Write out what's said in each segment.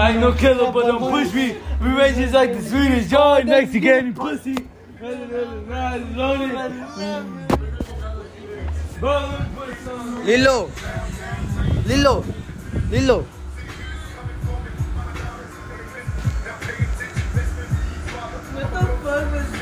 I ain't no killer, but don't push me. We racist like the Swedish joy, getting pussy. Lilo, Lilo, Lilo. What the fuck was that?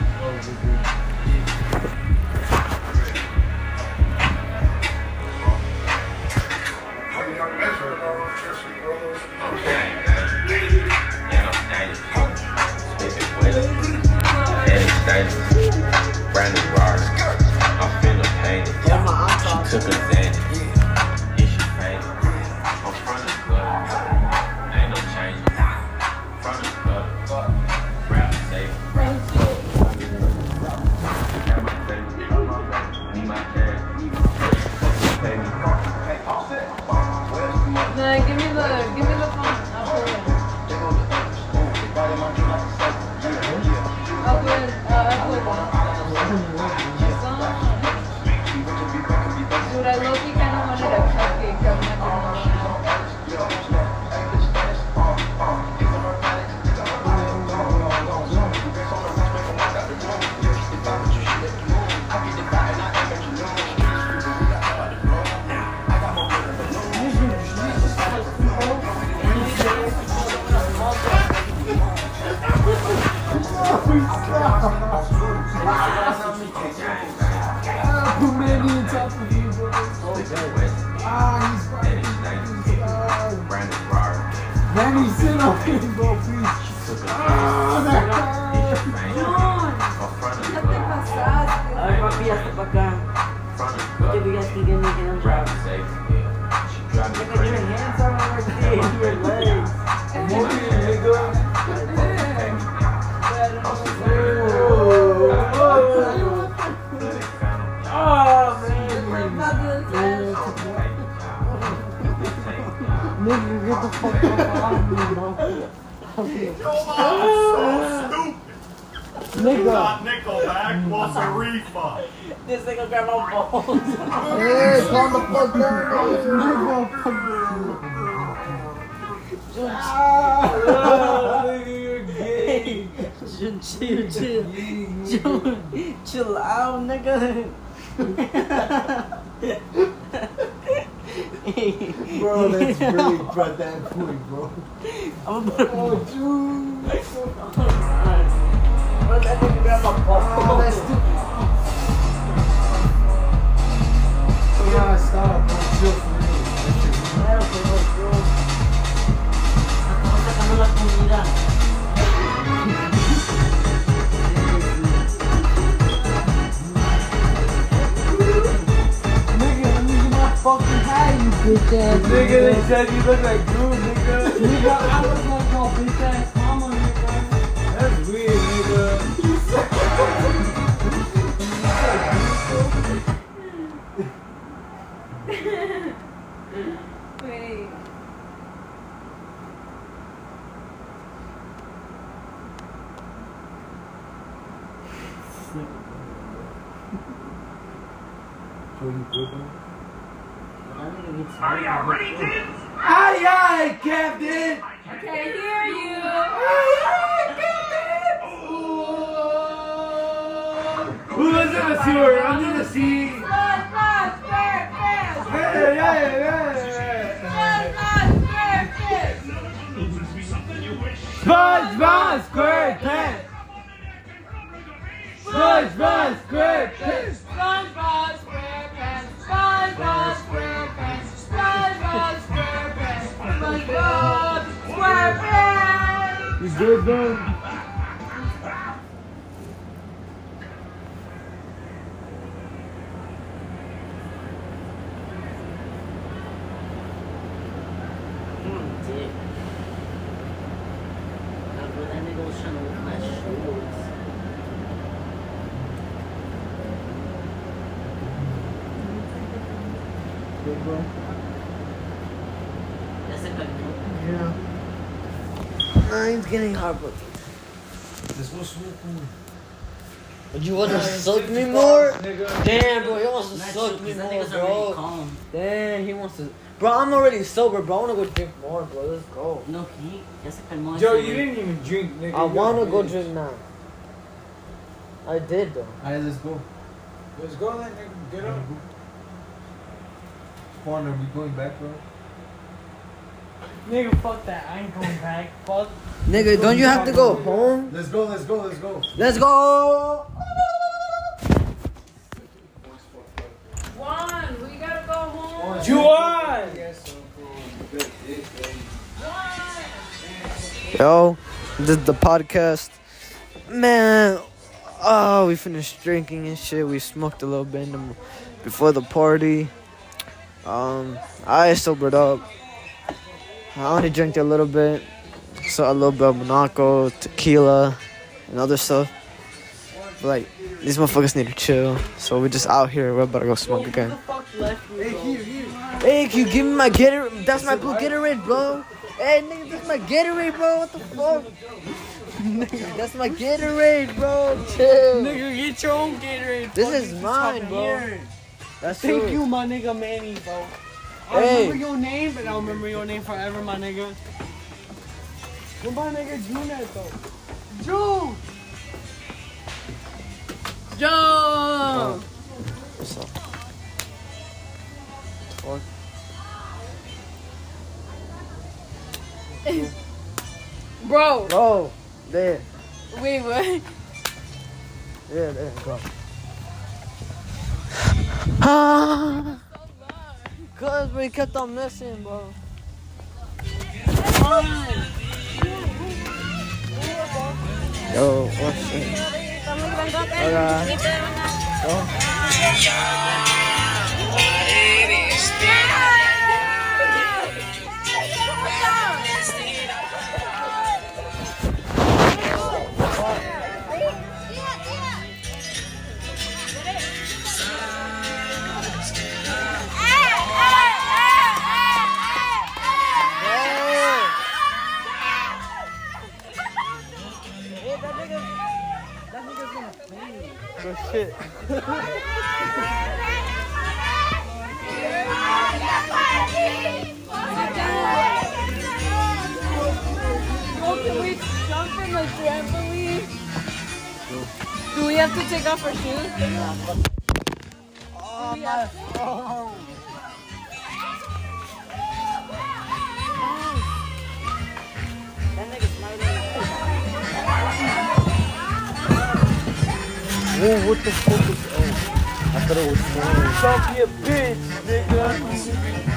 brought that point, bro. I'm gonna put. Oh, dude. Are you ready, kids? Aye, aye, Captain! I can hear you! Aye, aye, Captain! Who lives in the sewer? Under the sea? Blood, blood, fair, fair! Hey, hey, hey! Blood, blood, fair, fair! Verdão. Mine's getting heartbroken. Let's go smoke one. But you want to suck me more? Nigga. Damn, bro, he wants to Not suck you, me 'cause that more, bro. calm. Damn, he wants to. Bro, I'm already sober, bro. I wanna go drink more, bro. Let's go. No, he ya se calmó. Joe, ese you didn't even drink, nigga. I You wanna go drink now. I did though. Alright, let's go. Let's go then, nigga. Get up. Mm-hmm. Quan, are we going back, bro? Nigga, fuck that. I ain't going back. Fuck. Nigga, don't you have to go home? Let's go, let's go, let's go. Let's go. Juan, we gotta go home. Juan! Yo, this is the podcast. Man, oh, we finished drinking and shit. We smoked a little bit in the, before the party. Um, I sobered up. I only drank a little bit, so a little bit of Monaco, tequila, and other stuff. But like, these motherfuckers need to chill. So we're just out here. We're about to go smoke again. Hey, here, here. Hey, can you give me my Gatorade? That's my blue Gatorade, bro. Hey, nigga, that's my Gatorade, bro. What the fuck? Nigga, that's my Gatorade, bro. Chill. Nigga, get your own Gatorade. Bro. This is mine, top bro. That's Thank yours. you, my nigga Manny, bro. I Hey. remember your name, but I don't remember your name forever, my nigga. What my nigga June at though? June! Joe! What's up? Bro, Bro, there. wait, what? Yeah, there. Go. Ah. Cause we kept on missing, bro. Yo, what's it? Hola. Good shit. Can we jump from the trampoline? Do we have to take off our shoes? Oh, my phone. Whoa, what the fuck is oh, I thought it was. Don't be a bitch, nigga.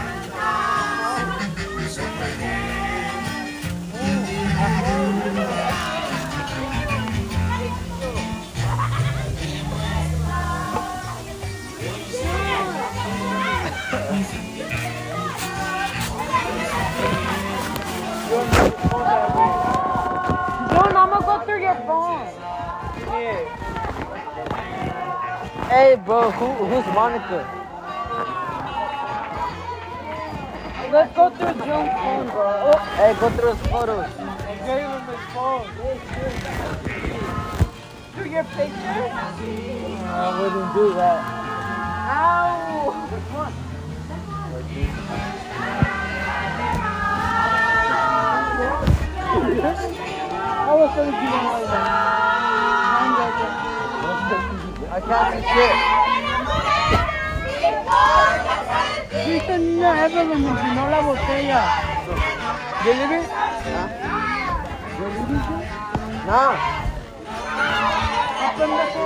Hey, bro, who, who's Monica? Let's go through John's phone, bro. Hey, go through his photos. Gave him his phone. Do your picture? I wouldn't do that. Ow! I was gonna give him all that. Sí, tenía eso, donde la botella. No. No. ¿Qué pendejo?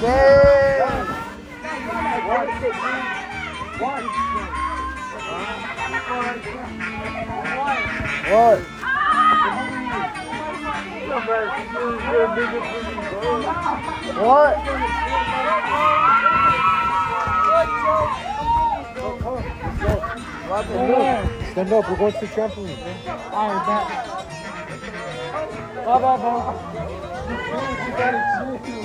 Yeah. What? What? Stand up, we're going to the trampoline. Alright, back. Bye bye, bro.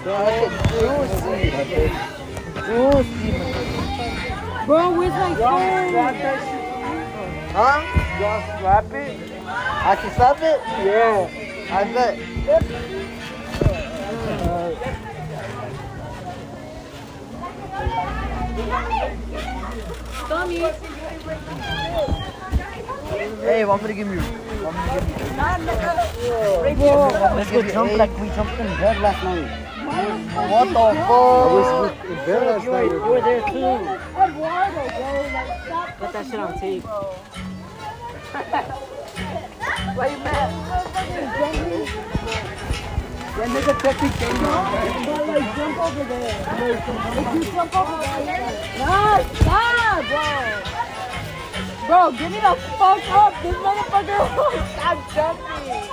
Juicy. Juicy. Bro, where's my phone? Huh? You want to slap it? I can slap it? Yeah. I bet. Tommy. Hey, want me to give you? Want me to give you? Let's go jump like we jumped in bed last night. What the fuck? In bed last night. You were there too. Eduardo, bro. Like, stop. Put that shit on tape. But like, jump over there. If you jump over there. No, stop, bro. Bro, give me the fuck up. This motherfucker won't stop jumping.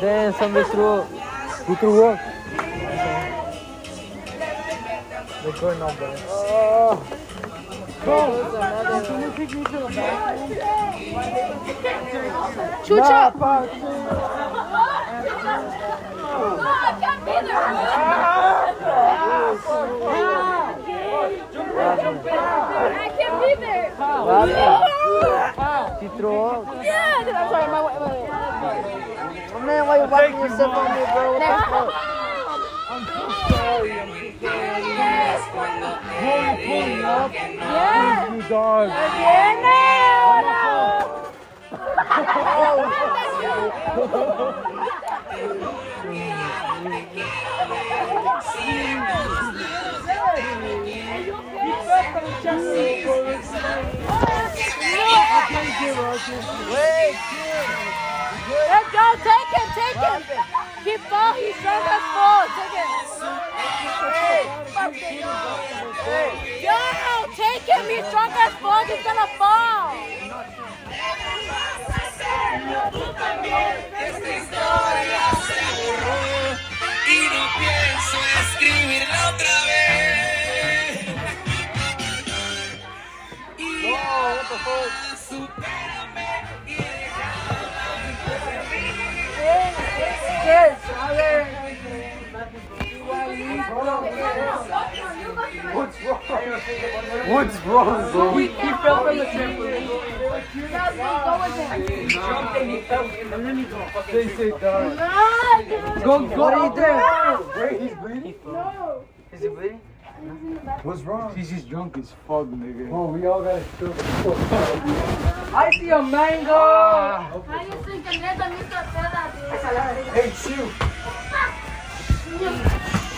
Damn, somebody threw up. Who threw up? The door no bro. Chucha. I can't be there. She threw up. Yeah, then I'm sorry. My, my, my. Oh, man, why you wiping yourself on me, bro? What the fuck? Yeah. You dog. Viene. Let's go. Take him. Take him. Keep ball. He's strong as ball. Take him. Yo, take him. He's strong as ball. He's gonna fall. y no pienso escribirla otra vez. Y ya, supérame y What's wrong, bro? He, he fell from the trampoline. Say, say, dog. Go, go out there. Wait, he's bleeding? No. Is he bleeding? What's wrong? He's just drunk as fuck, nigga. Oh, we all gotta chill. I see a mango. Hey, shoot.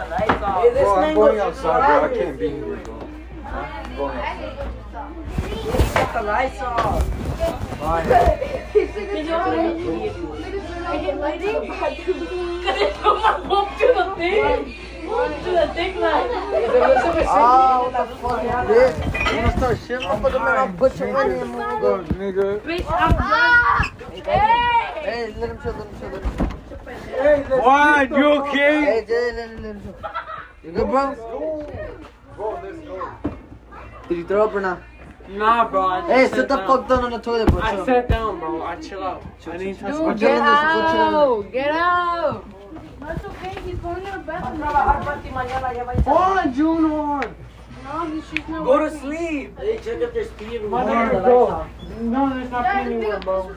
Bro, I'm going outside, bro. I can't be here, bro. I'm going outside. Ah, what the fuck is this? You wanna start shit, motherfucker, man? I'll butcher any of them. Bro, nigga. Hey! Hey, let him chill, let him chill, let him chill. What? You okay? Hey, Jay, let him, let him. You good, bro? Bro, let's go. Did you throw up or not? Nah, bro. I just Hey, sat sit the down. fuck down on the toilet, bro. I sat down, bro. I chill out. I didn't touch my Dude, chill get in this- go chill in out! Get out! That's okay, he's going to the bathroom. Hold on, Junior. No, he's she's not Go to sleep. Hey, check if there's pee My everywhere. nigga, go. No, there's not Yeah, pee anywhere, nigga, bro.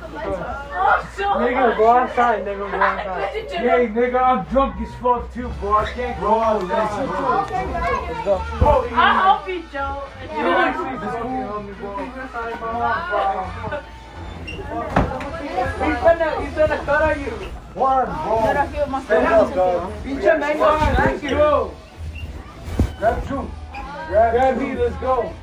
Oh, so Nigga, go outside, nigga, go outside. Hey, nigga, I'm drunk as fuck too, bro. I can't go outside. Okay, I'll help you, Joe. you actually just fucking help me, bro. He's gonna, he's gonna cut on you. One, bro. Pero aquí Stand up, guys. Pinche mango, thank you. Grab two. Grab, Grab me, let's go.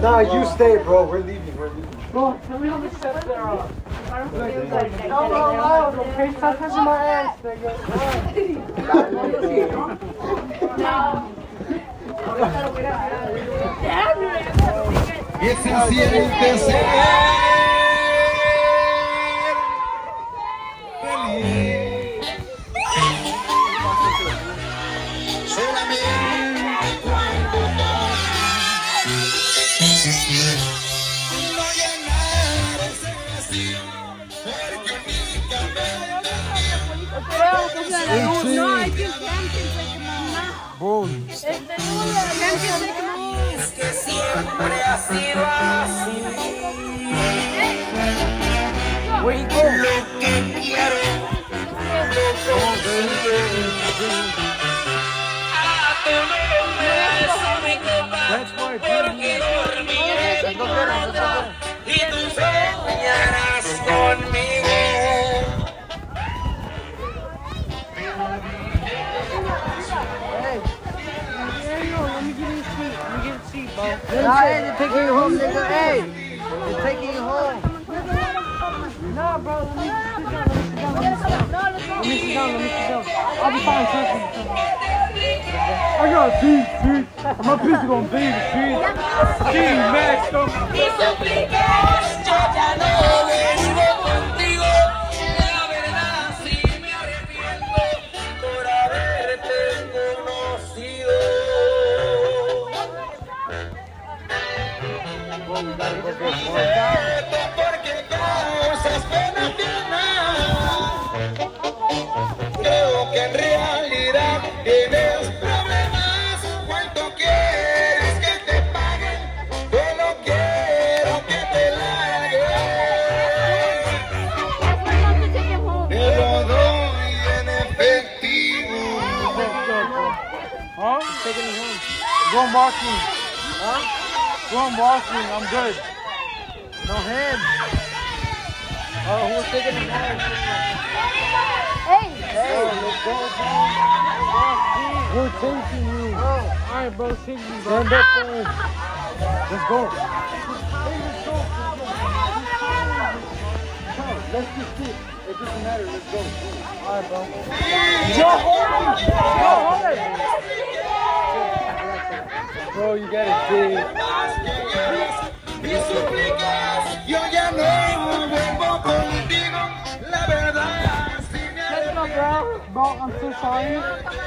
Nah, you stay, bro. We're leaving. We're leaving. Bro, tell me how many steps there are. No, No, no, no, don't pay stop touching my ass, nigga. Que se siente ser feliz. Creo que se la luz. No, hay que Boom. Nah, hey, taking you home, nigga. Hey, they're taking you home. Nah, bro, let me sit down, let me sit down, let me sit down. I'll be fine, trust. I got pee, pee. My piece gonna be the pee. Pee, Max, suplicas, yo Porque pena Creo que en realidad tienes problemas. ¿Cuánto quieres que te paguen? Solo quiero que te efectivo. Huh? Go. I'm good. No him. Oh, who's taking him home? Hey, Hey. Let's go, We're taking you. Oh, Alright, bro, take me, bro. Stand up first. Let's go. Let's just do it. It doesn't matter. Let's go. All right, bro. Bro, you got it, big. Más que quieres y suplicas, yo ya no vuelvo contigo. La verdad, sí me arrepiento. Bro, I'm so sorry.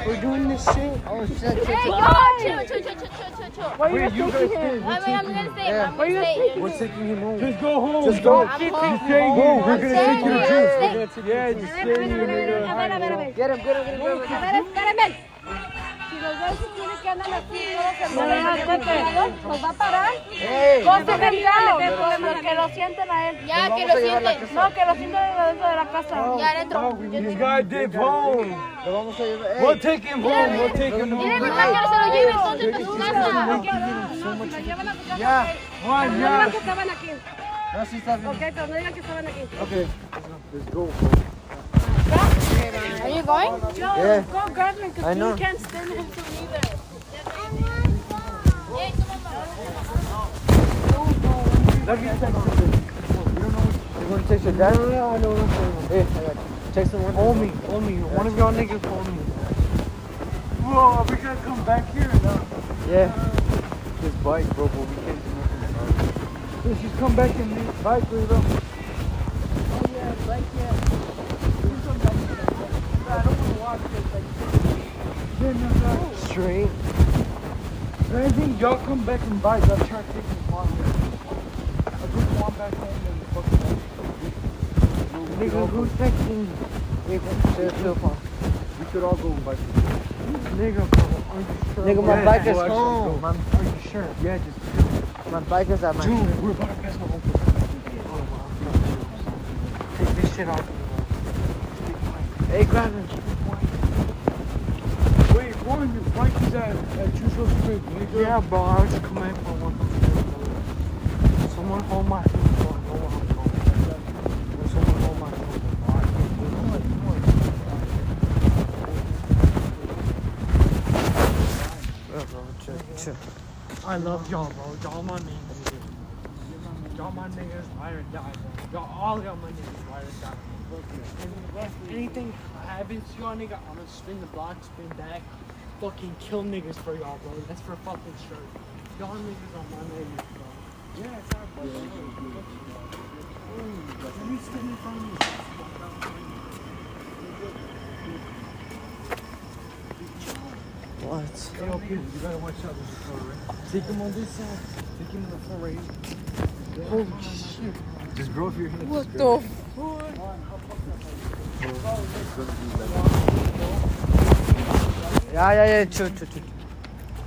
We're doing this shit. oh shit, shit, hey, shit. yo, chill, chill, chill, chill, chill, chill. Why you guys taking him? I mean, I'm gonna stay. Yeah. I'm gonna stay. We're taking him home. Just go home. Just go. I'm home. Stay home. We're gonna take you to here. juice. Stay. We're gonna take you Yeah, to just juice. stay here. Get him, get him, get him, get him. Ver. Si tienen que andar así, todos hermanos, nos va a parar. Hey, Ponte cambiado, que lo sienten a él. Ya, que lo sienten. No, que lo sienten dentro de la casa. Ya adentro. This guy did home. lo vamos a llevar. We'll take him home. We'll take him home. mi que se lo lleve entonces a su casa. No, se lo llevan a su casa. ya. Why No not? digan que estaban aquí. No, sí está bien. Ok, pero no digan que estaban aquí. Okay. Let's go. Are you going? Yeah. Go grab me, I because know. you can't stand him to either. Let me text him. You want to text your dad? Yeah, I know what I'm saying. Hey, I got you. Text him one. Hold me, hold me. One of y'all niggas hold me. Whoa, are we gonna come back here or not? Yeah. His bike, bro, but we can't do nothing about it. Just come back and meet. Bike, bro. I don't wanna watch this. Straight. anything, y'all come back and buy. I'll try to take some mom. I'll bring mom back home and fucking. Nigga, who's texting? Chill, chill, phone. We could all go and buy some. Nigga, bro, are you sure? Nigga, my Yeah, bike is home. go. My, Are you sure? Yeah, just my bike is at my Dude, we're about to pass my home. Take this shit off. Hey, grab it. Wait, Warren, your bike is at, at crib, nigga. Yeah, bro, I was just coming for one. Someone hold my phone, bro. I know where I'm going. Someone hold my phone. bro. I can't do it. Come Bro, bro, chill, chill. I love y'all, bro. Y'all my niggas. Y'all my niggas, ride or die, bro. Y'all all y'all my niggas, ride or die. And if anything happens to y'all, nigga, I'm gonna spin the block, spin back, fucking kill niggas for y'all, bro. That's for a fucking sure. Y'all niggas on my niggas, bro. Yeah, it's our bro. Let me spin in front of me. What? Hey, yo, kid, you gotta watch out with the car, right? Take him on this side. Take him in the front right here. Holy shit. just bro if you're gonna What the Yeah, yeah, yeah, chill, chill, chill.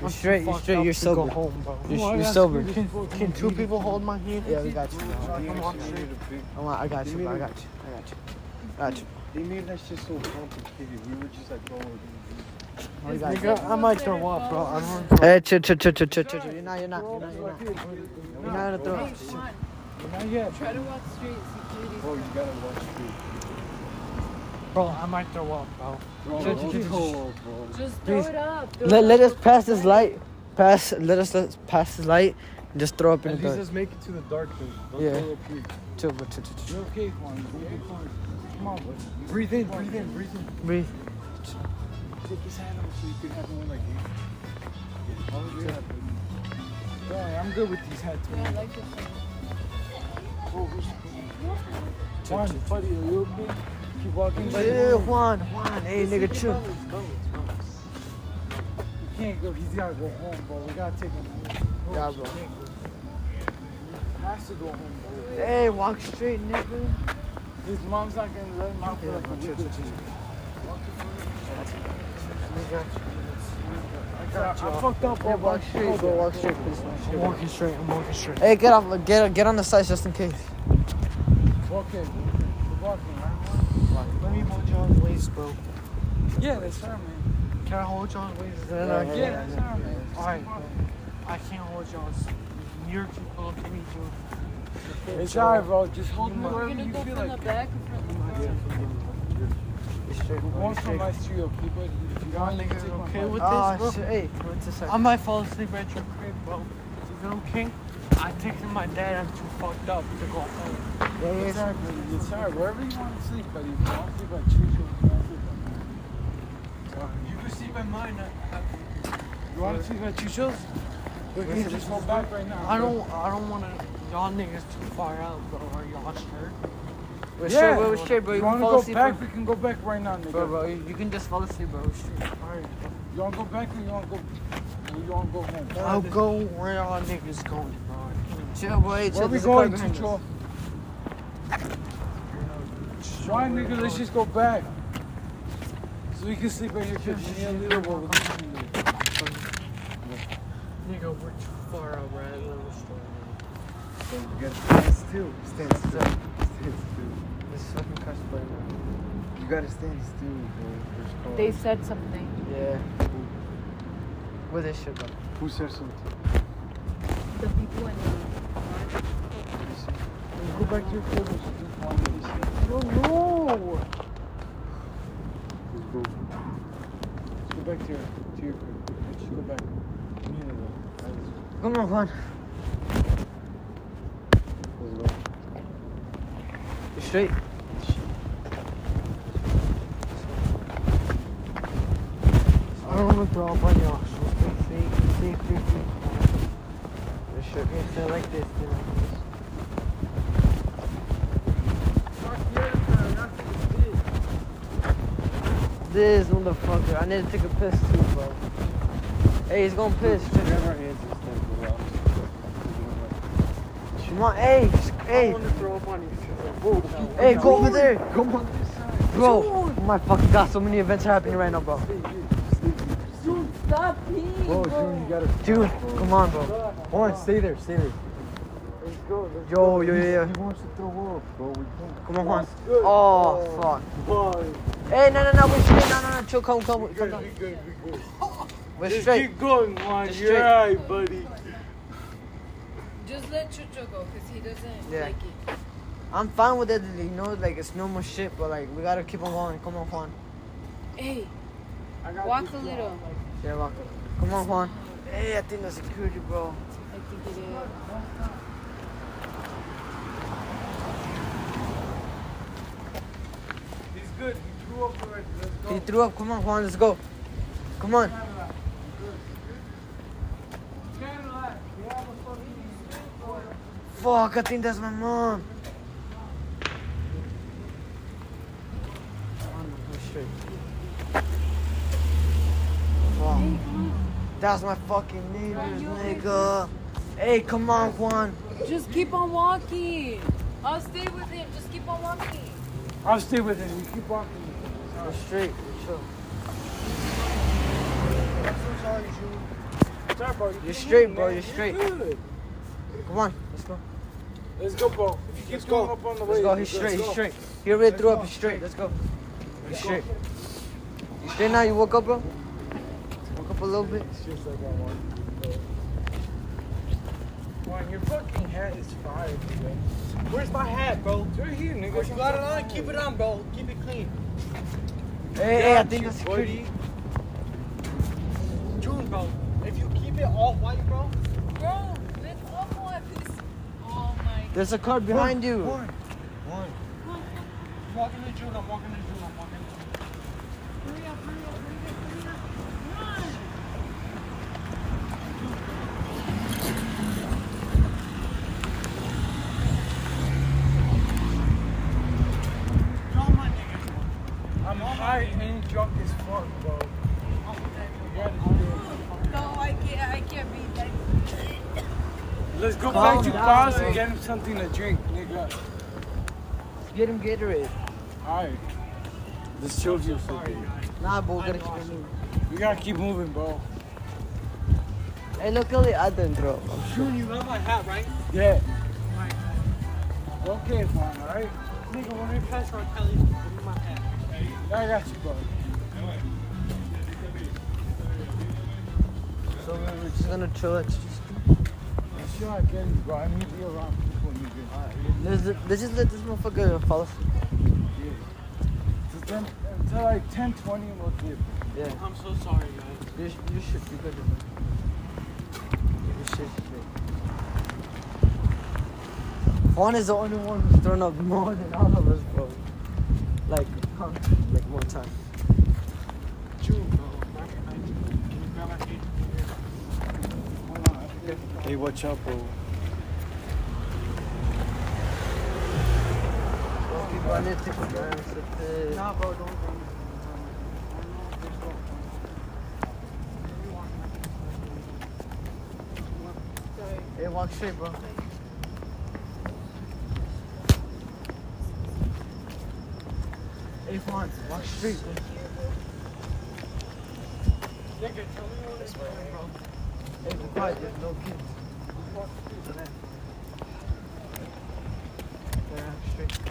You're straight, you're straight, you're sober. home, bro. You're, you're sober. Can, can two people hold my hand? Yeah, we got you. Come on. I, want, I got you, bro. I got you. I got you. Got you. They made that shit so complicated. We were just like, oh, Oh, I might throw up, bro. I don't Hey, chill, chill, chill, chill, chill, chill. chill. You're not, you're not, you're not, you're not. You're not gonna throw up. Hey, come on. Not yet. Try to walk straight. Security. bro, you gotta watch too. Bro, I might throw up, bro. Bro, Chill, don't chill, chill. go, bro. Just throw Please. it up. Throw Let, it let up. us pass this light. Pass, let us let us pass this light and just throw up in At the least dark. let's make it to the dark though. Don't Yeah. go up here. Chill, bro, chill, chill, chill. You okay, Juan? You okay? Come on, bro. Breathe in, breathe in, breathe in. Breathe. Take his hand off so you can have one like you. How would you have it? Bro, I'm good with these hats, Yeah, I like this one. Oh, Juan, buddy, are you okay? Keep walking, buddy. Hey, Juan, Juan, hey, nigga, chill. We can't go. He's gotta go home, bro. We gotta take him home. Yeah, bro. He has to go home, bro. Hey, walk straight, nigga. His mom's not gonna let him out for Yeah, like a week or two. I got you. I got fucked up, bro. Yeah, walk straight, bro. Walk straight, please. I'm walking straight. I'm walking straight. Hey, get off, get get on the side just in case. Okay. We're walking, right? Let me hold John's waist, bro. Yeah, that's her, man. Can I hold John's waist? Yeah, yeah, Yeah, yeah, that's her, man. Alright, bro. I can't hold John's. You're too close to me, too. It's alright, bro. Just hold me We're wherever gonna you go feel from like. the back or from the front. Straight, We're bro. going from my street, okay? If you want, niggas okay okay with with this, bro? shit. Hey, what's a sec? I might fall asleep at your crib, bro. Is it okay? I texted my dad. I'm too fucked up to go home. Yeah, yeah, It's yeah. alright, buddy. It's alright. Wherever you want to sleep, buddy. If you want to sleep at Choo Choo, you want to sleep at You can sleep at mine. Uh, uh, you want to sleep at Choo Choo's? We can just go back right now. I don't. I don't want to. Y'all niggas too far out, bro. Are y'all sure? We're straight, bro. We're straight, bro. You You want to go asleep, back? bro. We can go back right now, nigga. Bro, bro, you you can just fall asleep, bro. We're straight. Alright. You want to go back or you want to go? You want to go home? I'll go where y'all niggas going, bro. Chill, boy. Chill. Where we There's a car going, behind Chicho? Why, nigga? Let's just go back. So we can sleep at your crib. You need a little bit. We'll give you a little. Nigga, we're too far out, right? Little story. So you gotta stand still. Stand still. Stand still. This fucking car's now. You gotta stand still, bro. They said something. Yeah. What this shit, bro? Who said something? The people in the Go back to your crib. Let's just one of these things. No, no. Let's go. Let's go back to your, to your crib. Let's just go back. Me and the- Come on, Juan. Let's go. You straight? I don't want up on y'all. Stay safe, stay safe, stay safe. You straight? Yeah, stay like this, this. Motherfucker. I need to take a piss too, bro. Hey, he's going to piss. Never hands this thing go out. Come on, hey, hey, I want to throw up on you. Whoa. hey, go over there. Come on this side. Bro, oh my fucking god, so many events are happening right now, bro. Dude, stop peeing, Bro, bro. June, you gotta. Dude, come on, bro. Come on, stay there, stay there. Let's go. Let's Yo, yo, yo, yo. He wants to throw up, bro. We can't. Come on, Juan. Good. Oh, fuck. Boy. Hey, no, no, no, we're straight. No, no, no, chill, come, come, We come good, down. we good, we good. We're Just straight. keep going, Juan. Just You're straight. right, buddy. Just let Chucho go, because he doesn't Yeah. like it. I'm fine with it, you know, like it's normal shit, but like we gotta keep on going. Come on, Juan. Hey, I got walk a little. Yeah, walk. Come on, Juan. Hey, I think that's security, bro. I think it is. He's good. He threw up already. Let's go. He threw up. Come on, Juan. Let's go. Come on. Fuck, I think that's my mom. Oh, no, go straight. Fuck. That's my fucking neighbors, nigga. Hey, come on, Juan. Just keep on walking. I'll stay with him. Just keep on walking. I'll stay with him. You keep walking. Go straight. Chill. I'm so sorry, June. Sorry, bro. You You're straight, bro. You're straight. good. Come on. Let's go. Let's go, bro. If you Let's going go. up on the Let's way, go. He's straight. He's go. straight. He already threw up. He's straight. Let's go. He's straight. You straight now? You woke up, bro? Woke up a little bit? It's just like I want. Juan, your fucking hat is fire, bro. Where's my hat, bro? It's right here, nigga. You got it on? Keep it on, bro. Keep it clean. Hey, hey, I think you, that's security. June, bro. If you keep it all white, bro. Bro, let's up on this. Oh my There's a car behind you. One. One. I'm walking to June. I'm walking to June. I'm walking to June. Hurry up, hurry up, hurry up, hurry up. Come on. Draw my nigga. I'm high and drunk as fuck, bro. You gotta do it. No, I can't. I can't be like. Let's go Calm back to down, class bro. and get him something to drink, nigga. Get him Gatorade. Alright. Let's chill here for a bit. Nah, bro, we gotta keep moving. We gotta keep moving, bro. Hey, look at the adentro. June, you have my hat, right? Yeah. Okay, fine, alright? Nigga, when we pass our Kelly, give me my hat. I got you, bro. So we're just gonna chill. Let's just, I'm sure I you, bro. I need to be around people when you get let's just let this motherfucker follow us. Yeah. So then, until like 10, 20, we'll dip. Yeah. I'm so sorry, guys. You, sh- you should be good. You should. Juan is the only one who's thrown up more than all of us, bro. Like, like more time. June, bro. Back at 19. Can you grab? Hey, watch out, bro. Hey, walk straight, bro. Hey, Juan, walk straight, bro. Nigga, tell me what it's bro. Hey, quiet, there's no kids. There, straight.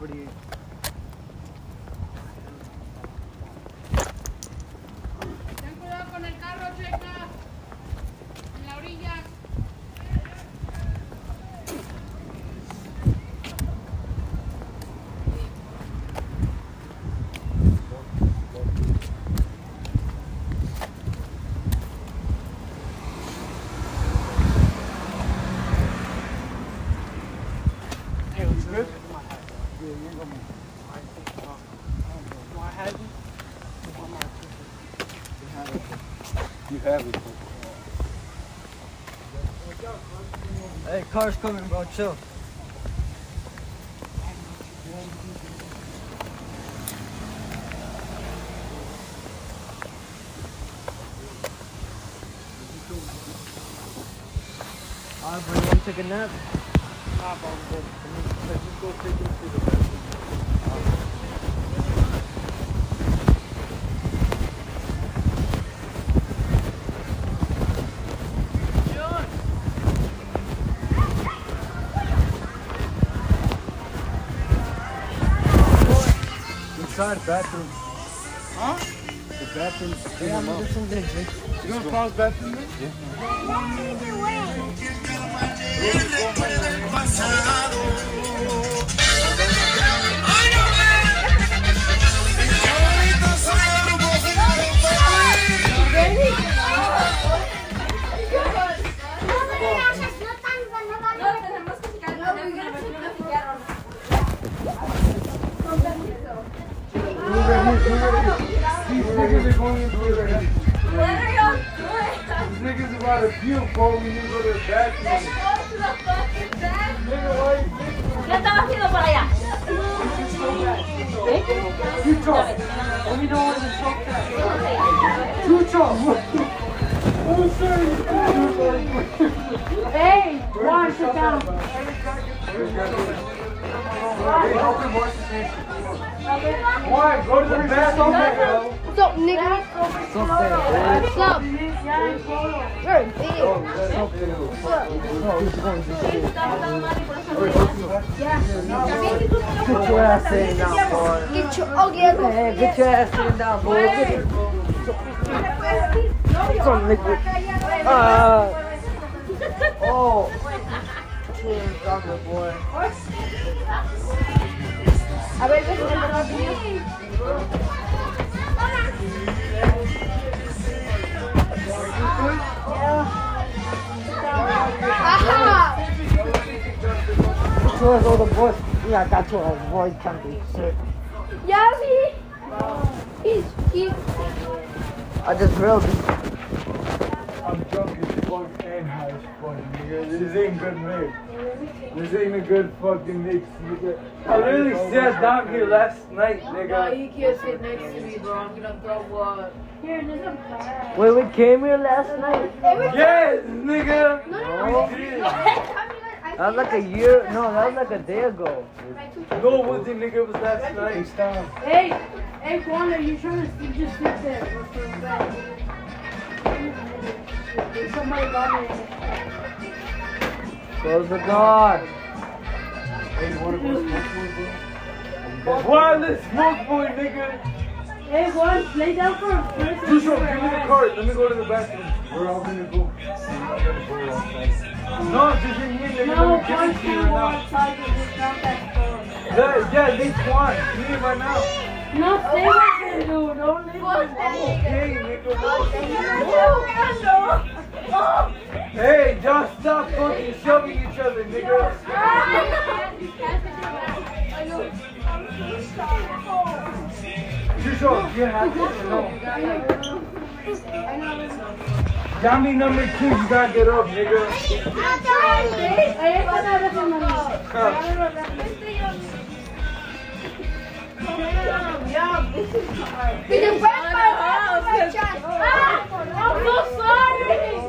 It's 948. Ten cuidado con el carro, checa. En la orilla. Hey, what's good? Yeah, you ain't gonna Do I have you? You have it, bro. Hey, car's coming, bro. Chill. Alright, bro, you wanna take a nap? Nah, bro. Let's just go take to the Inside bathroom. Huh? The bathroom. Yeah, I'm gonna do some dinner. You gonna find the bathroom? Yeah. These about to puke, bro. We need to go to the bathroom. Nigga, why you? ¿Qué estaba haciendo por allá? Chucho. Let me know when to choke that. Chucho. Oh. Hey, Juan, sit down. Why? Go to the bathroom, up, nigga? What's big. Get your ass down, boy. Get your get your ass down, boy. Get some liquid. Uh, oh. Doctor, boy. Ajá. Get all the boys. Yeah, I got your boy can't be shit. Ya vi. He's cute. I just grilled him. I'm drunk as fuck and high as fuck, nigga. This ain't good mix. This ain't a good fucking mix, nigga. I literally sat down here last night, No, nigga. you can't sit next to me, bro. I'm gonna throw up. Wait, we came here last night. Yes, nigga. No. We did. That was like a year. No, that was like a day ago. No, it wasn't, nigga. It was last night. Hey, hey, Juan, are you trying to you just sit there for the bed? Somebody got me. Close the door. Hey, you wanna go smoke boy, bro? Why let's smoke boy, nigga? Hey, Juan, lay down for a minute. Jusho, give me the card. Let me go to the bathroom. We're all gonna go. No, just in here. No, Let me give Juan it to you can't go right outside it's not that far. now. Yeah, yeah, this one. Give me right now. No, stay right there, dude. Don't leave I'm me. okay, nigga. Hey, just stop fucking shoving each other, nigga. Jusho, you have to know. Dummy number two, you gotta get up, nigga. Ahí está la recomendada. Peter Pan, my chance. Ah, I'm so sorry.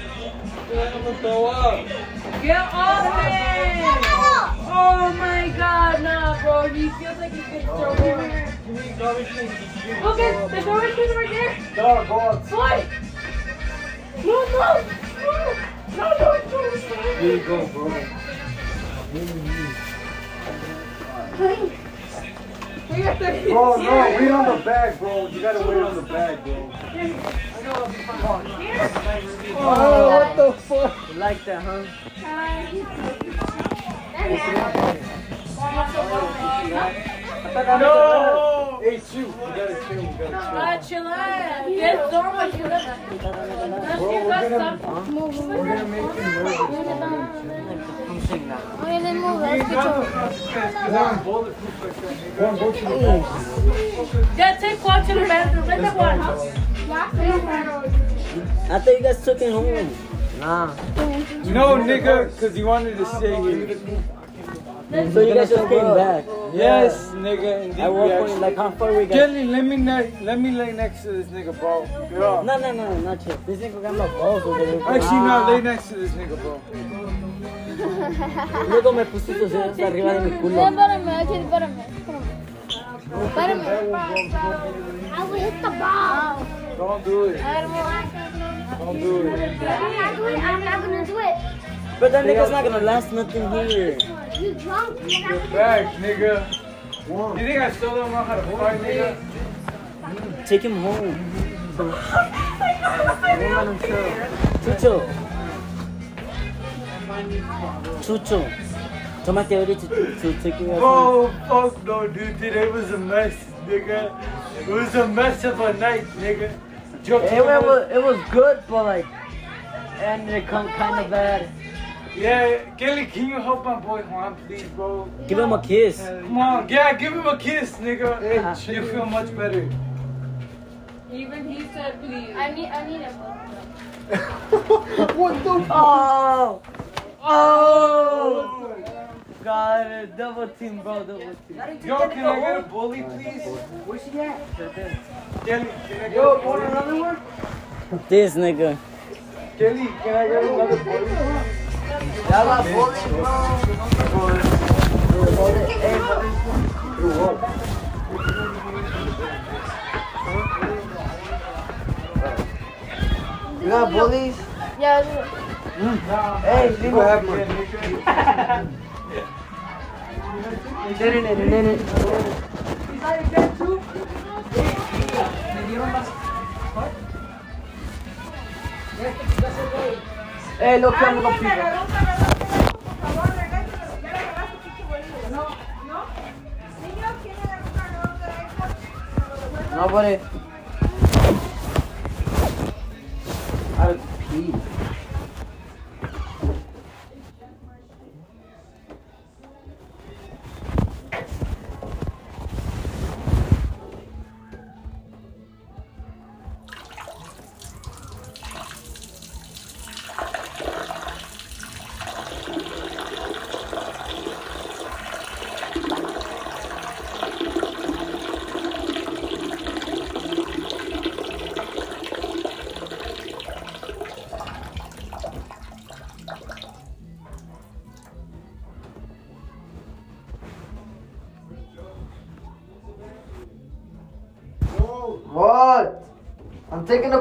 Get off it! Oh my god, nah, bro. He feels like he's getting thrown over. Look at the garbage can right there. Dog, go out. Boy! No, no! No! No, no, no! Here you go, bro. Bro, no, wait on the bag, bro. You gotta wait on the bag, bro. Oh, what the fuck? You like that, huh? No! Hey, shoot. We gotta chill. We gotta Ah, chillax. Get normal, Bro, we're gonna-. We're gonna make. Okay, then move. Let's get Because I'm bulletproof like that, nigga. One, go to the bathroom. Take one to the bathroom. Let that one. I thought you guys took him home. Nah. No, nigga, because he wanted to stay here. So you guys just came back. Yes, nigga. Indeed, At we what point, like how far we got? Kelly, let me ne- let me lay next to this nigga, bro. Yeah. No, no, no, not yet. This nigga got my balls over there. Actually, no, lay next to this nigga, bro. Luego me pusiste los dedos arriba de mi culo. Espérame, aquí, espérame. Espérame. I will hit the ball. Don't do it. Don't do it. I'm not doing it. I'm not gonna do it. But that nigga's not gonna last nothing here. You drunk? Get back, nigga. You think I still don't know how to fight, nigga? Take him home. Chucho. Chucho. Tómate ahorita to, to take you. Oh, fuck no, dude. Today was a mess, nigga. It was a mess of a night, nigga. Joke It, it was it was good, but like, and it come kind of bad. Yeah, Kelly, can you help my boy Juan, please, bro? Give him a kiss. Come on, yeah, give him a kiss, nigga. you feel much better. Even he said please. I need, I need it. Oh, oh, got it. Double team, bro. Double team. Yo, can I get a bully, please? Where's she at? Kelly, can I get Yo, a want another one? This nigga. Kelly, can I get another bully? Y'all got bullies, bro. Hey, You got bullies? Yeah, Hey, leave Go ahead, me. man. Didn't it? Didn't it? Hey, look, I'm gonna pick taking a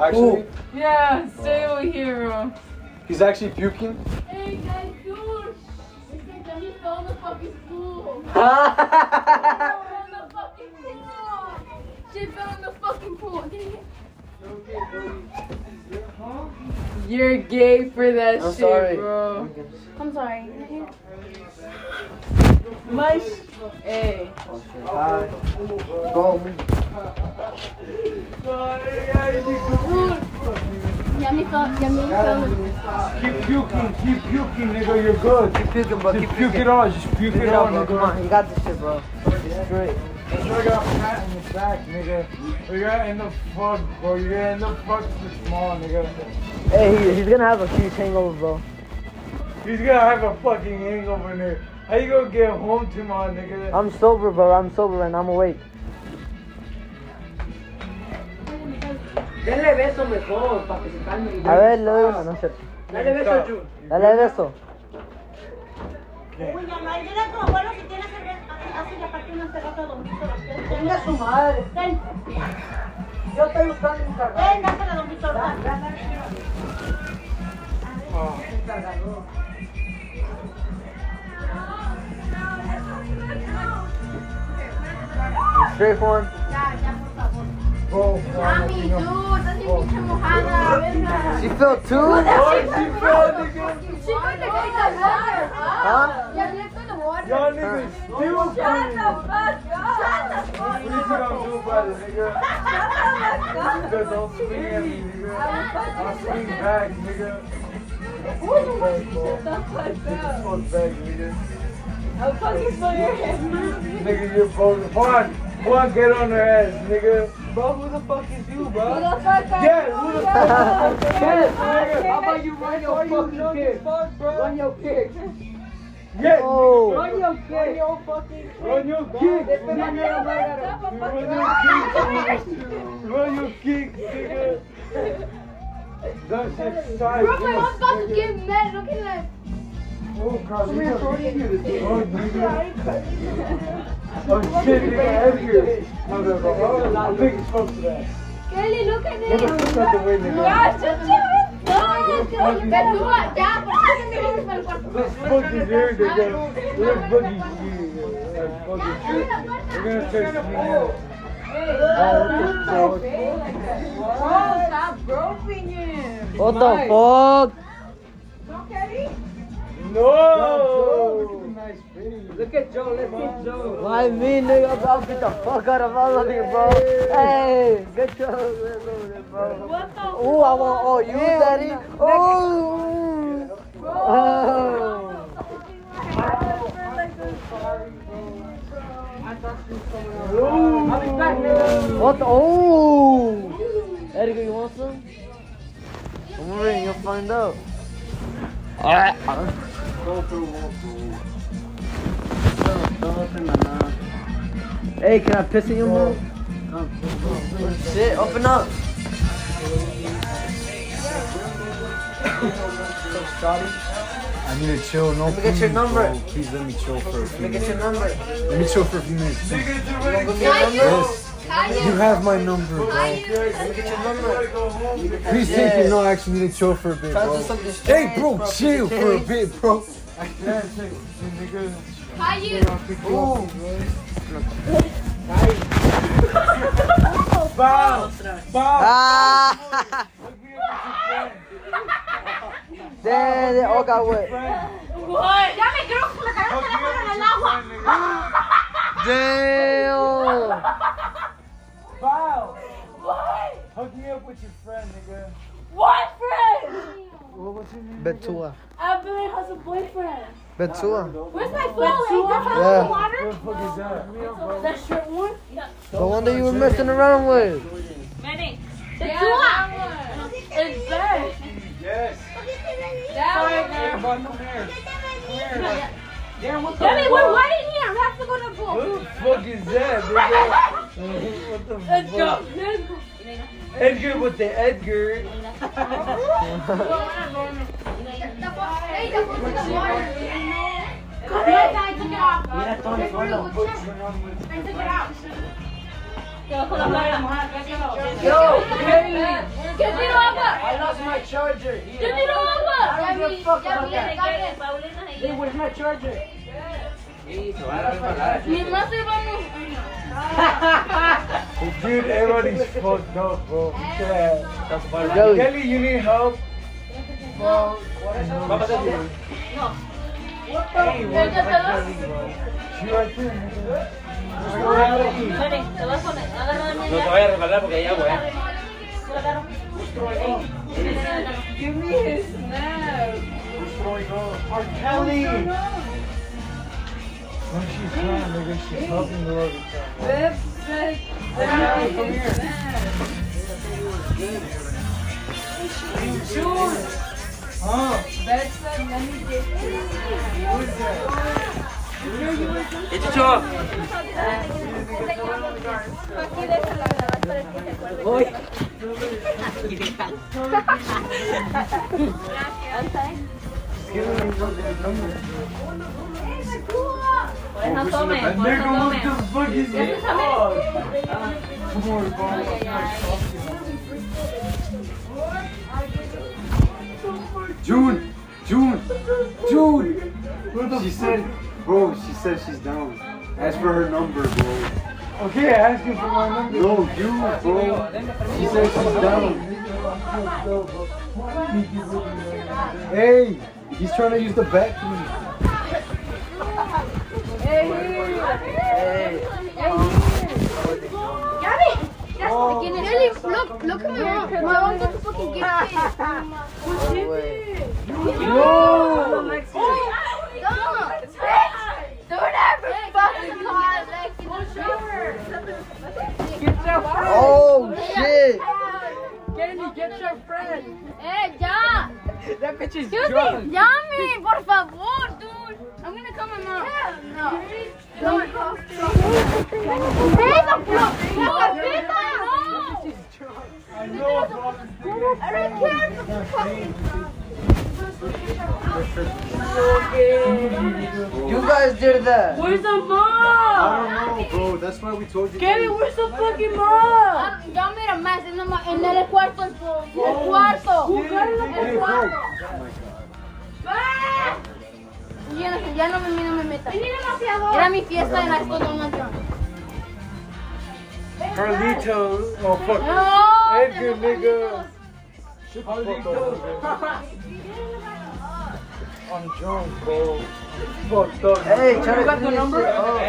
Actually, Yeah, stay over here, he's actually puking. Keep puking, keep puking, nigga. You're good. Keep puking, bro. Just Keep puke puking. it all. Just puke Puke it it all, bro. Come nigga. on, you got this shit, bro. It's great. I got fat in the back, nigga. You're gonna end up fucked, bro. You're gonna end up fucked with small, nigga. Hey, he, he's gonna have a huge hangover, bro. He's gonna have a fucking hangover in there. How you gonna get home tomorrow, nigga? I'm sober, bro. I'm sober and I'm awake. Denle beso mejor, para que se calme. y A ver, le doy uno, no sé. Dale beso a Jun. Dale beso. Uy, ya no hay. Dile a tu abuelo si tienes que ver. Así le partí una a Don Víctor. Venga su madre. Ven, Yo estoy buscando un cargador. ven, dásela a Don Víctor. Straight for him. Ya, ya, por favor. Bro, Mami, tú, estás bien pinche mojada. Venga. She felt two? Oh, she fell, nigga. She put the cake on water. Huh? Yeah, left in the water. Y'all niggas still Shut the fuck up. Shut the fuck What you gonna do about it, nigga? Nigga, don't swing at me, nigga. I'll swing back, nigga. Fuck back, bro. Fuck back, nigga. I'll fucking spill your head. Nigga, you're both. Juan, Juan, get on her ass, nigga. Bro, who the fuck is you, bro? Who the fuck are Yeah, you? who the fuck is you? Kenneth, Nigga, how about you run your fucking kick? Run your kick. Yeah, Oh. Run your kick. Run your fucking kick. run your kick, nigga. Run your kick, nigga. That shit's tight. Bro, my mom's about to get mad. Look at that. Oh, Carl, you got Oh, nigga. Oh, shit, nigga, Edgar. No, no, no. Oh, I'm big as fuck for that. Kelly, look at it. fuck out the way, nigga. Ya, shut your No, Kelly, Betúa, ya, ¿por qué me vienes para el cuarto? Let's hear it, nigga. Let's hear it. Let's hear it. We're gonna text me now. Oh, stop groping him. What the fuck? No! Look at Joe. Let's get Joe. Why me, nigga? I'll beat the fuck out of all of you, bro. Hey, get your ass over there, bro. What the Oh, I want all you, daddy. Oh. Oh. I'll be back, nigga. What the? Oh. Edgar, oh. you want some? Come over here and you'll find out. Alright. Hey, can I piss in your mouth? Shit, open up. I need to chill. No, Let me get your number. bro. Please let me chill for a few Let me get minutes. your number. Let me chill for a few minutes. please. Yes. You have my number, bro. Let me your number. Please take it. No, I actually need to chill for a bit, bro. Hey, bro, chill for a bit, bro. I can't take. How you? Bow! Bow! Ah! Damn, they all got wet. What? Ya me creo que me cagaste la mano en el agua. Damn. Bow! What? Hook me up with your friend, nigga. What friend? What was your name? Betua. Evelyn has a boyfriend. Betua. Where's my phone? Ain't there phone in Yeah. the water? What the fuck is that? That short one? The one that you were messing around with. Manny. The yeah, It's there. Yes. That But come here. Damn, what the Daddy, we're fuck? waiting here. We have to go to the pool. What the fuck is that, nigga? what the Let's fuck? go. Let's go. Edgar with the Edgar. Hey, the pool's in the water. Come here, I took it off. Mira, Tony, solo. I took it out. Yo, Kelly. ¿Qué tiro agua? I lost my charger. ¿Qué tiro agua? I don't give a fuck about that. Vi, Hey, where's my charger? Mi más se vamos. Dude, everybody's fucked up, bro. Yeah. Joey. Kelly, you need help? Bro, Hey, where's my Kelly, bro? She right there, nigga. Kelly. No te vayas a resbalar porque hay agua, eh. Give me his snap. Our Kelly. When she's trying, nigga, she's helping the other time. Beb said, Kelly, come here. Huh? Beb said, let me get Who is that? Este chucho. Uy. No tome, That tome. what the fuck is Ya he? se sabe. Come on, bro. June, June, June. She said, bro, she said she's down. Ask for her number, bro. Okay, ask you for my number. No, you, bro. She said she's down. Hey, he's trying to use the bathroom. Gabby! Really, look, look at me. My mom got the fucking gift No! Don't ever fucking call Oh shit! Kenny, get your friend. Eh, ya! That bitch is Excuse drunk. me, llame, por favor, dude. I'm gonna call my mom. No. Don't call. Hey, the fuck! I know. I don't care. Fucking You guys did that! Where's the mom? I don't know, bro. That's why we told you. Kenny, where's the fucking mom? Ah, Ya mira más, en el, en el cuarto, en el cuarto. Hey, El bro. cuarto. Ya no, ya no me, no me metas. Era mi fiesta de la Donald Trump. Carlito. Oh, fuck. No, Edgar, nigga. Shut the fuck up, nigga. I'm bro. Fucked up. Hey, try to got the number? it up.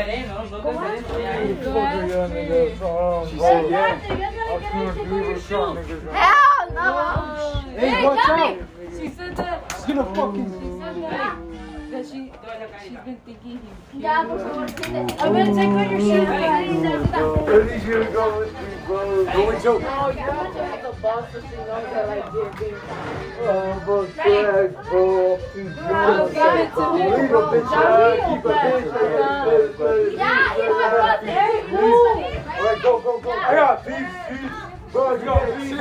Fuck yeah, She said yeah. I couldn't do this shot, nigga. Hell no. Hey, watch out. She said that. She's gonna fucking. She said that. That she, she's been thinking he. Ya, por favor, siéntate. I'm gonna take out your shirt. At least you go with me, bro. Go with Joe. Oh, you're the boss, so she knows that I did this. Oh, bro, drag, bro. Please, I'll give it to me. Leave a bitch out. Keep a bitch out. Ya, he's my brother. Alright, go, go, go. I got peace, peace. Bro, you got peace,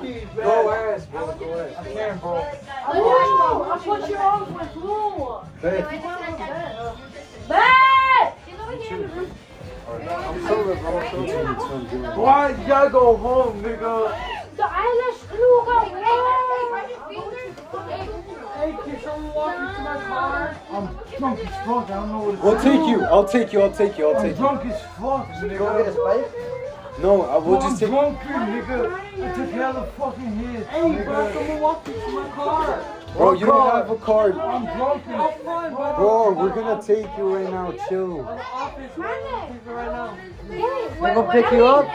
peace. Go ass, bro. Go ass. I can, bro. Oh, I put you on with who? Hey, Bad! I'm sober, bro. I'm sober. Why you gotta go home, nigga? The eyelash glue got Hey, can someone walk me to my car? I'm drunk as fuck. I don't know what it's I'll take you. I'll take you. I'll take you. I'll take you. I'm drunk as fuck, nigga. Go get a spike? No, I will Bro, I'm just take. drunk, nigga. I took hella fucking hits, Hey, bro, nigga. someone walk me to my car. Bro, you don't have a card. I'm drunk as Fine, bro. Bro, we're gonna take you right now. Chill. Office, people right now. They gonna pick you up?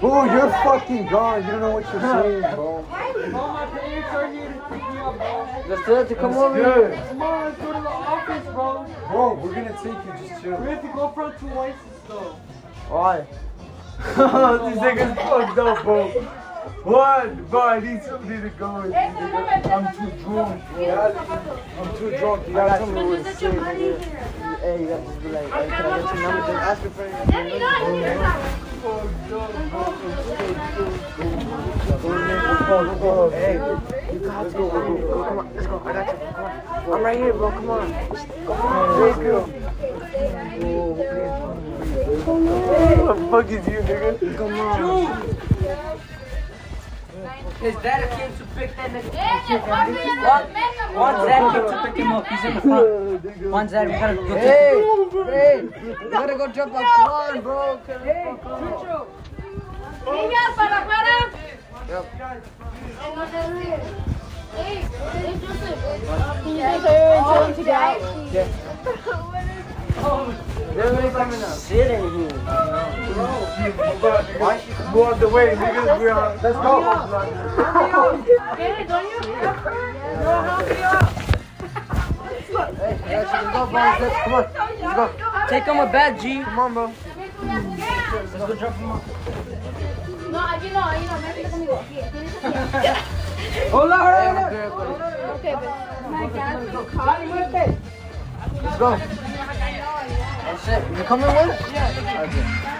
Bro, you're fucking gone. You don't know what you're saying, bro. Bro, my parents to pick me up, bro. Let's tell it to come over Good. here. Come on, let's go to the office, bro. Bro, we're gonna take you. Just chill. We have to go front to Oasis, though. Why? These niggas fucked up, bro. What? Bro, I need somebody to go with me, nigga. I'm too drunk, bro. I'm too drunk. You gotta tell me what to say, nigga. Hey, you gotta just be like, hey, can I get your number? Just ask her for your Hey, you got to go, go, go, come on, let's go, I got you, come on. I'm right here, bro, come on. Come on, take you. What the fuck is you, nigga? Come on. His dad came to pick that nigga. One, One dad came to pick him up. He's in the front. One dad, we gotta go get Hey, hey, you gotta go jump off. Come on, bro. Hey, Niñas, para afuera. Yep. Hey, hey, Joseph. Can you take her and today? Yeah. They're really coming up. shit in here. Go on the way, niggas. We are. Let's go. Kenny, don't you? No, help me up. Hey, let's go, boys. Let's, come on. Let's go. Take him a bad G. Come on, bro. Let's go drop him off. No, aquí no, ahí no, vente conmigo. Aquí, tienes aquí. Hold on, hold. Okay, but my dad will call you. Let's go. Oh shit, you coming with? Yeah. Okay.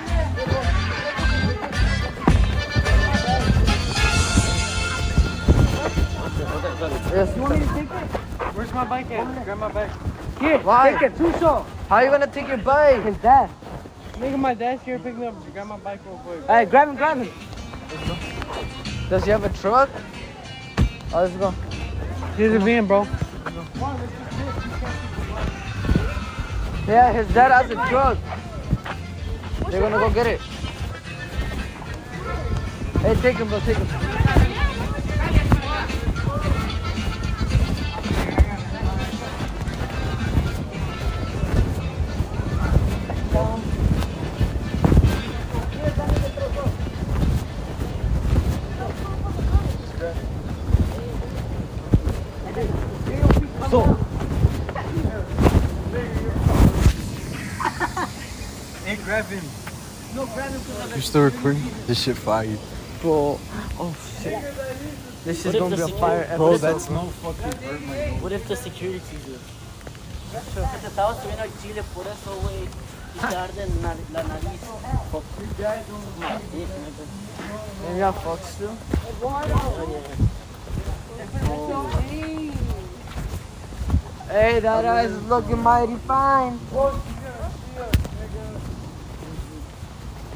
Yes. You want me to take it? Where's my bike at? Grab my bike. Here, Why? take it. Two so. How you gonna take your bike? His dad. Nigga, my dad's here. Pick me up. Grab my bike real quick. Hey, grab him, grab him. Does he have a truck? Oh, let's go. Here's the van, bro. Yeah, his dad has a truck. They're gonna go get it. Hey, take him, bro, take him. You still recording? This shit fire. Bro, oh shit. This is What if gonna the be a fire security- episode. Bro, that's no fucking bird, man. What if the security sees us? Que te estaba subiendo al chile, por eso, güey. Y te arde la nariz. Fuck. My dick, nigga. And you got fuck still? Hey, that ass is looking mighty fine.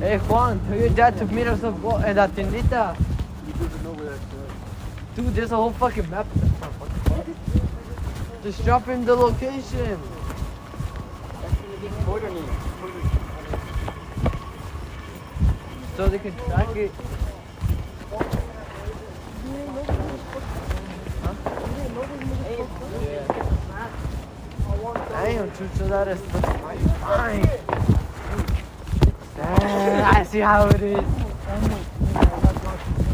Hey, Juan, tell your dad to meet us wa- that tiendita. He doesn't know where that's at. Dude, there's a whole fucking map. Just drop in the location. So they can track it. Damn, Chucho, that is fine. Damn, I see how it is.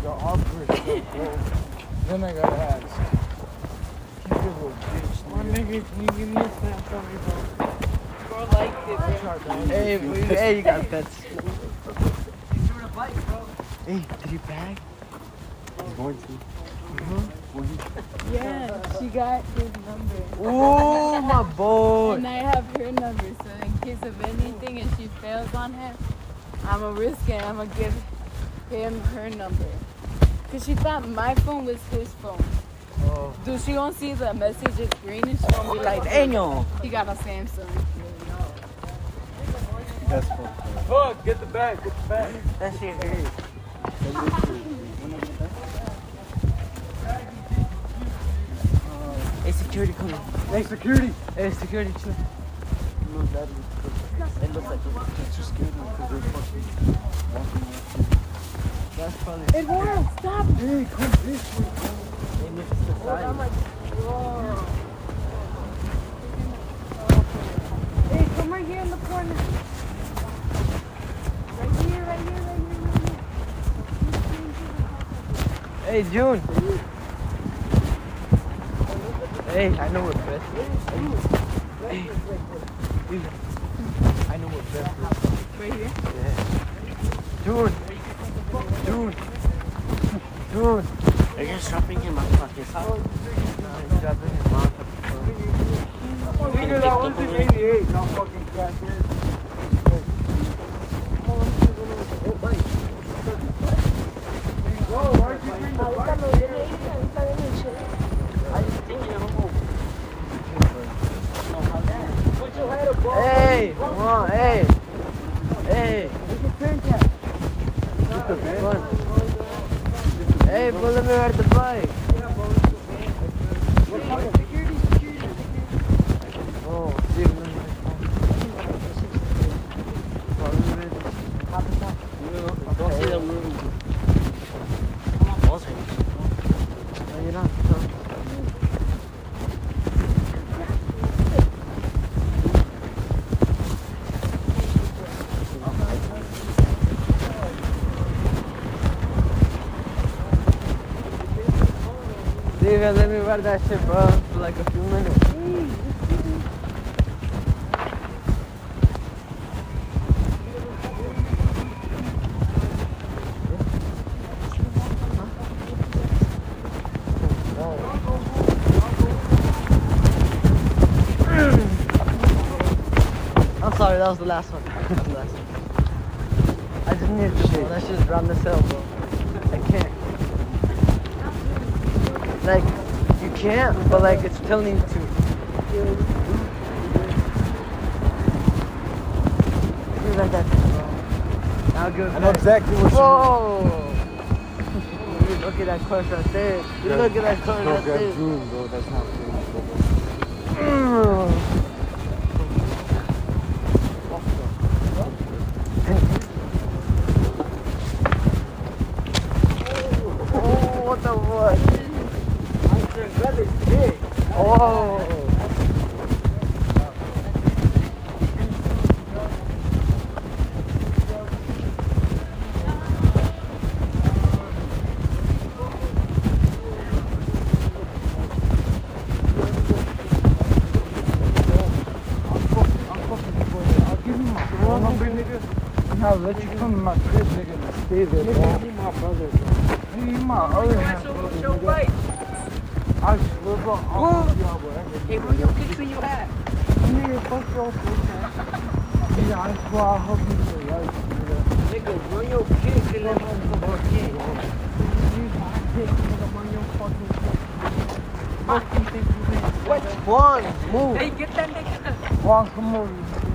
The awkward stuff, bro. Then I gotta ask. Keep your little bitch, My nigga. nigga, can you give me a snap from me, bro? Bro, like this. Hey, we- hey, you got pets. Hey, did you bag? He's going to. Yeah, she got his number. Ooh, my boy. And I have her number, so in case of anything and she fails on him, I'ma risk it. I'ma give him her number. Cause she thought my phone was his phone. Oh. Dude, she won't see the messages green and she gonna be like, Daniel. he got a Samsung. That's fucked up. Fuck, get the bag, get the bag. That shit hurt. Hey, security come on. Hey, security. Hey, security, chill. It looks like it. It's just scared me because they're fucking walking around. That's funny. Eduardo, stop! Hey, come this way. Hey, look, it's the side. Hey, come right here in the corner. Right here, right here, right here, right here. Hey, June. Hey, I know what best is. Hey. Dude, I know what best is. Right here? Yeah. June. June. June. They're just dropping him on fucking side. He's dropping his mouth up the phone. Nigga, that was in 88, not fucking crackhead. Hey, come on, hey. Hey. Come on. Hey, but let me ride the bike. Oh, see, let me- Don't see the room. Come on, boss. No, you're not. No. leave it. Let me ride that shit, bro, for like a few minutes. I'm sorry, that was the last one. That was the last one. I just need to shit. That shit's round this hill, bro. I can't. Like, but like, it's you to. You like that. Now go. I know exactly what you Whoa! Look at that course right there. You look at that No, right there. That's not finished, bro. Mm. Oh, what the fuck? Oh. I'll give you my phone number, nigga. And I'll let you come my crib, nigga, and stay there, bro. You my brother, bro. You my other half, brother, nigga. I swear, bro, I'll fuck y'all, bro. Hey, bro, your kicks in your hat. Nigga, fuck y'all, bro. Yeah, I swear I'll help you for life, nigga. Nigga, run your kicks and let motherfucker kick. Use my dick, nigga, run your fucking dick. Fuck you think you think? What? Juan, move. Hey, get that nigga. Juan, come over, nigga.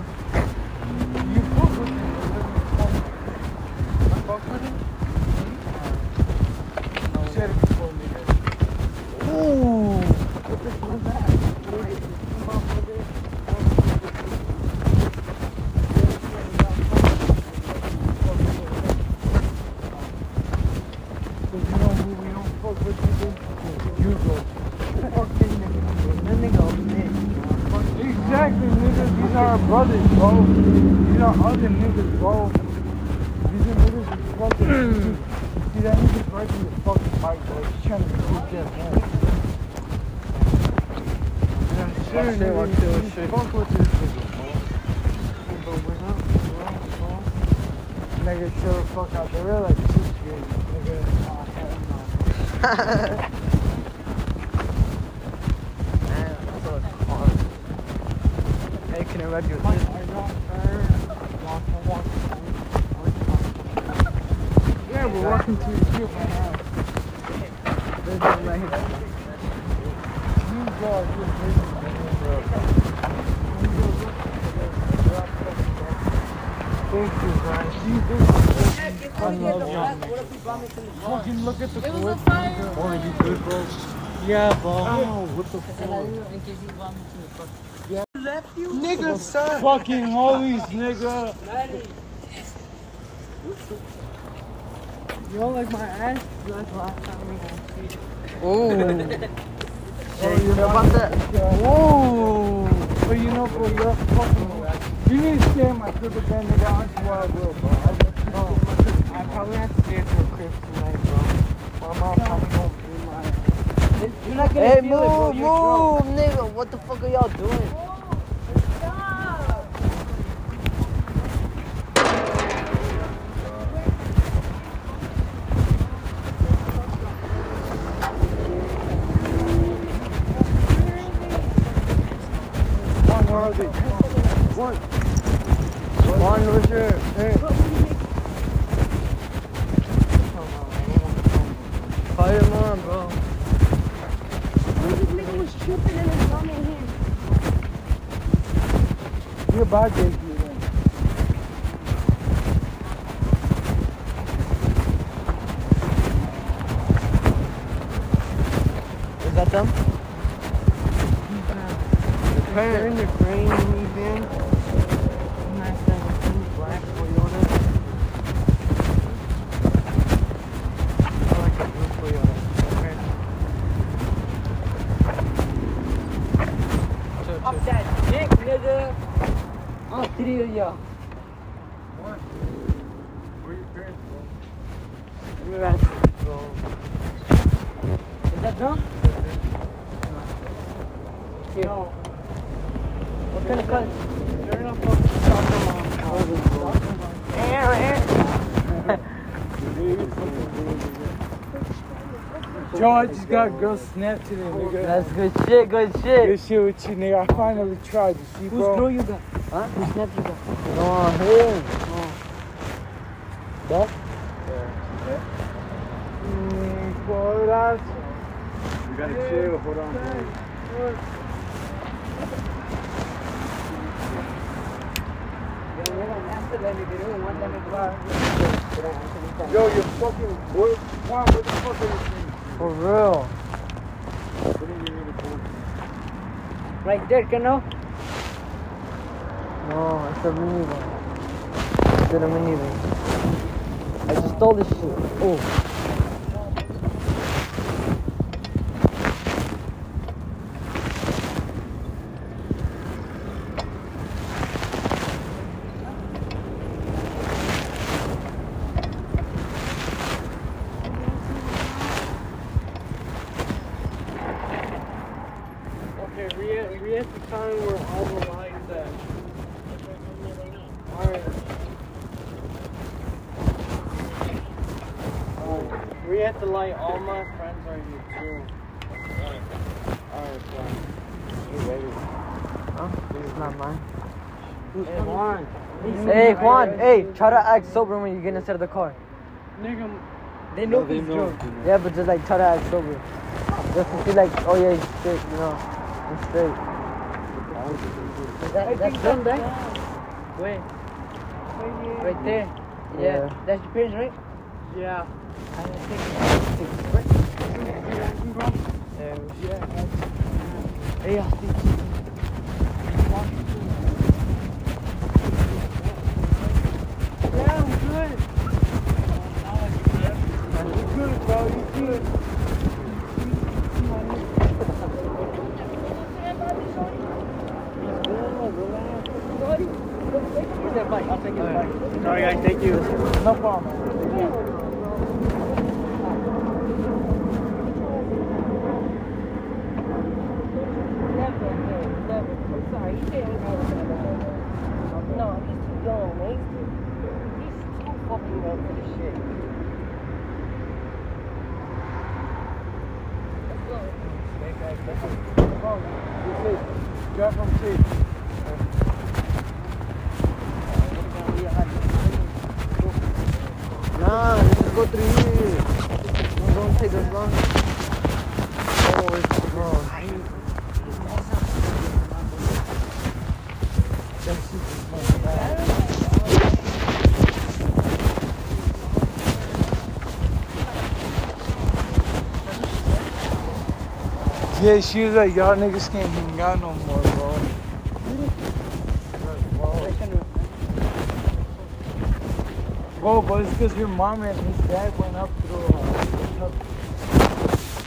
You fuck with me, nigga. I fuck with him? You said it before, nigga. Ooh. What the fuck is that? Cause you know who we don't fuck with, nigga? You go. Fuck them niggas. That nigga over there. Exactly, nigga. These are our brothers, bro. These are other niggas, bro. These are niggas who fucking. See that nigga's right in the fucking mic, bro. He's trying to get that man. Yeah, sure, Watch it, nigga. watch it, you watch it. Fuck with this nigga, bro. But we're not, we're not, bro. Nigga, chill the fuck out. They're like six years, nigga. Oh, hell no. Man, that's so hard. Hey, can I ride you with Mike, this? I got her. Walk, walk, walk. Yeah, we're walking to the crib right now. There's one right here. You go, you're busy, man, bro. You go, look, Thank you, guys. You do. I love you. Fucking look at the It was clip. a fire. Oh, you good, bro? Yeah, bro. Oh, what the fuck? In case you. Nigga, son. Fucking homies, nigga. You don't like my ass? You like last time we. Ooh. Oh, Hey, you're how about that? Whoa! But you know, bro, you're fucking. You need to stay in my crib again, nigga. I swear I will, bro. I you. I probably have to stay at your crib tonight, bro. My mom probably won't be my. You're not gonna Hey, it, move, drunk. move, nigga. What the fuck are y'all doing? One, where are they? One. Juan, where's your parents? Call your mom, bro. This nigga was tripping and his mom and him. You're bad, Jake. you then. Is that them? The They're in parents. the green van. Nice to have a blue black Toyota. I like a blue Toyota. Okay. Up that dick, nigga. All three of y'all. Where your parents, bro? We're at. Is that done? shit. What kind of cut? They're not fucking Joe, I just got girl snap today, nigga. That's good shit, good shit. Good shit with you, nigga. I finally tried. You see, Whose bro? girl you got? Huh? Whose snap you got? No, him. That? Mm, bro, that's... You gotta chill. Hold on, bro. Yo, you fucking boy. Juan, what the fuck are you saying? For real. Right there, know? No, it's a minivan. It's a minivan. I just stole this shit. Oh. Okay, we at, we at the time where all the lights at. Alright. Alright, we have to light all my friends are here too. Alright, fine. Huh? This is not mine. Hey, Juan. Hey, Juan. Hey, try to act sober when you get inside of the car. Nigga, they know this joke. Yeah, but just like try to act sober. Just to see like, oh yeah, he's straight, you know. He's straight. That, that's them, right? Wait. Right there. Yeah. Yeah. That's your parents, right? Yeah. I think yeah. Hey, I'll see. Yeah, I'm good. You good, bro. You good. Sorry, guys. Thank you. No problem. Never game, never. I'm sorry, you can't go with the home. No, he's too young, man. He's too fucking young for this shit. Drive from seat. Nah, here. Don't, don't take us oh. Yeah, she was like, y'all niggas can't hang out no more, Bro, but it's because your mom and his dad went up through uh, up,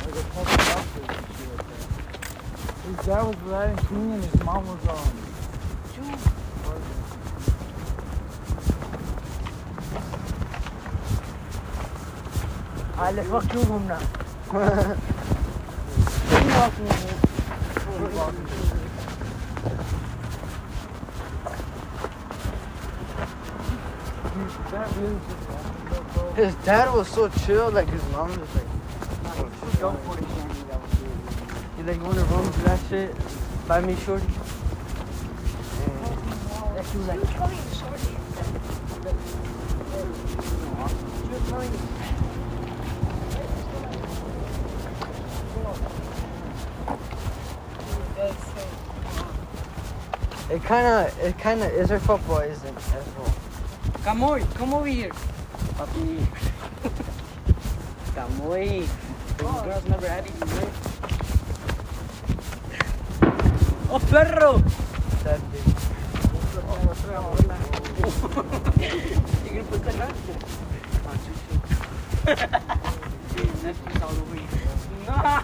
like a couple doctors and shit like that. His dad was riding clean and his mom was um. I'll fuck you home now. That really just happened, though, bro. His dad was so chill, like his mom was like, you like, you wanna run to that shit? Buy me shorty? That's you like. It kinda, it kinda is her fault, but isn't as well. Come on, come over here. Papi. Come over. Those oh. girls never had you, right? Oh, perro! That bitch. You gonna put that on? That's just all over here. Nah.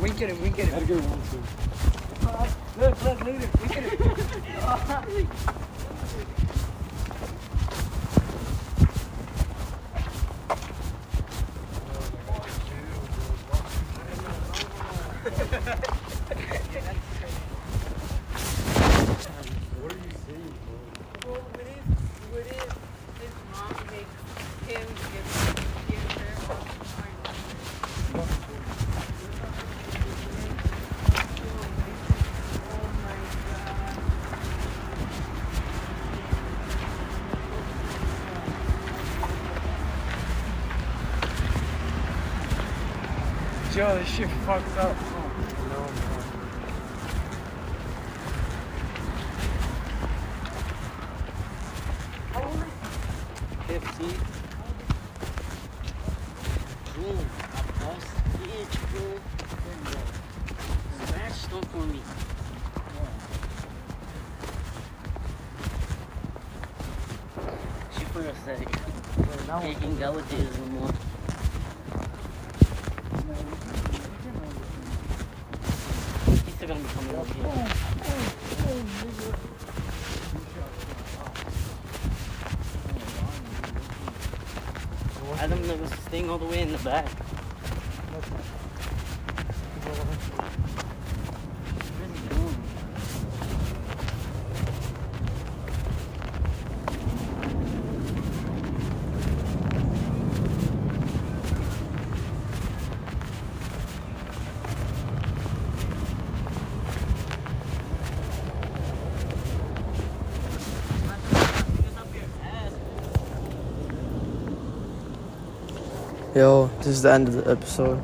Wink at him, wink at him. Gotta get one too. Look, look, look at it. Look at him. але ще it back. Yo, this is the end of the episode.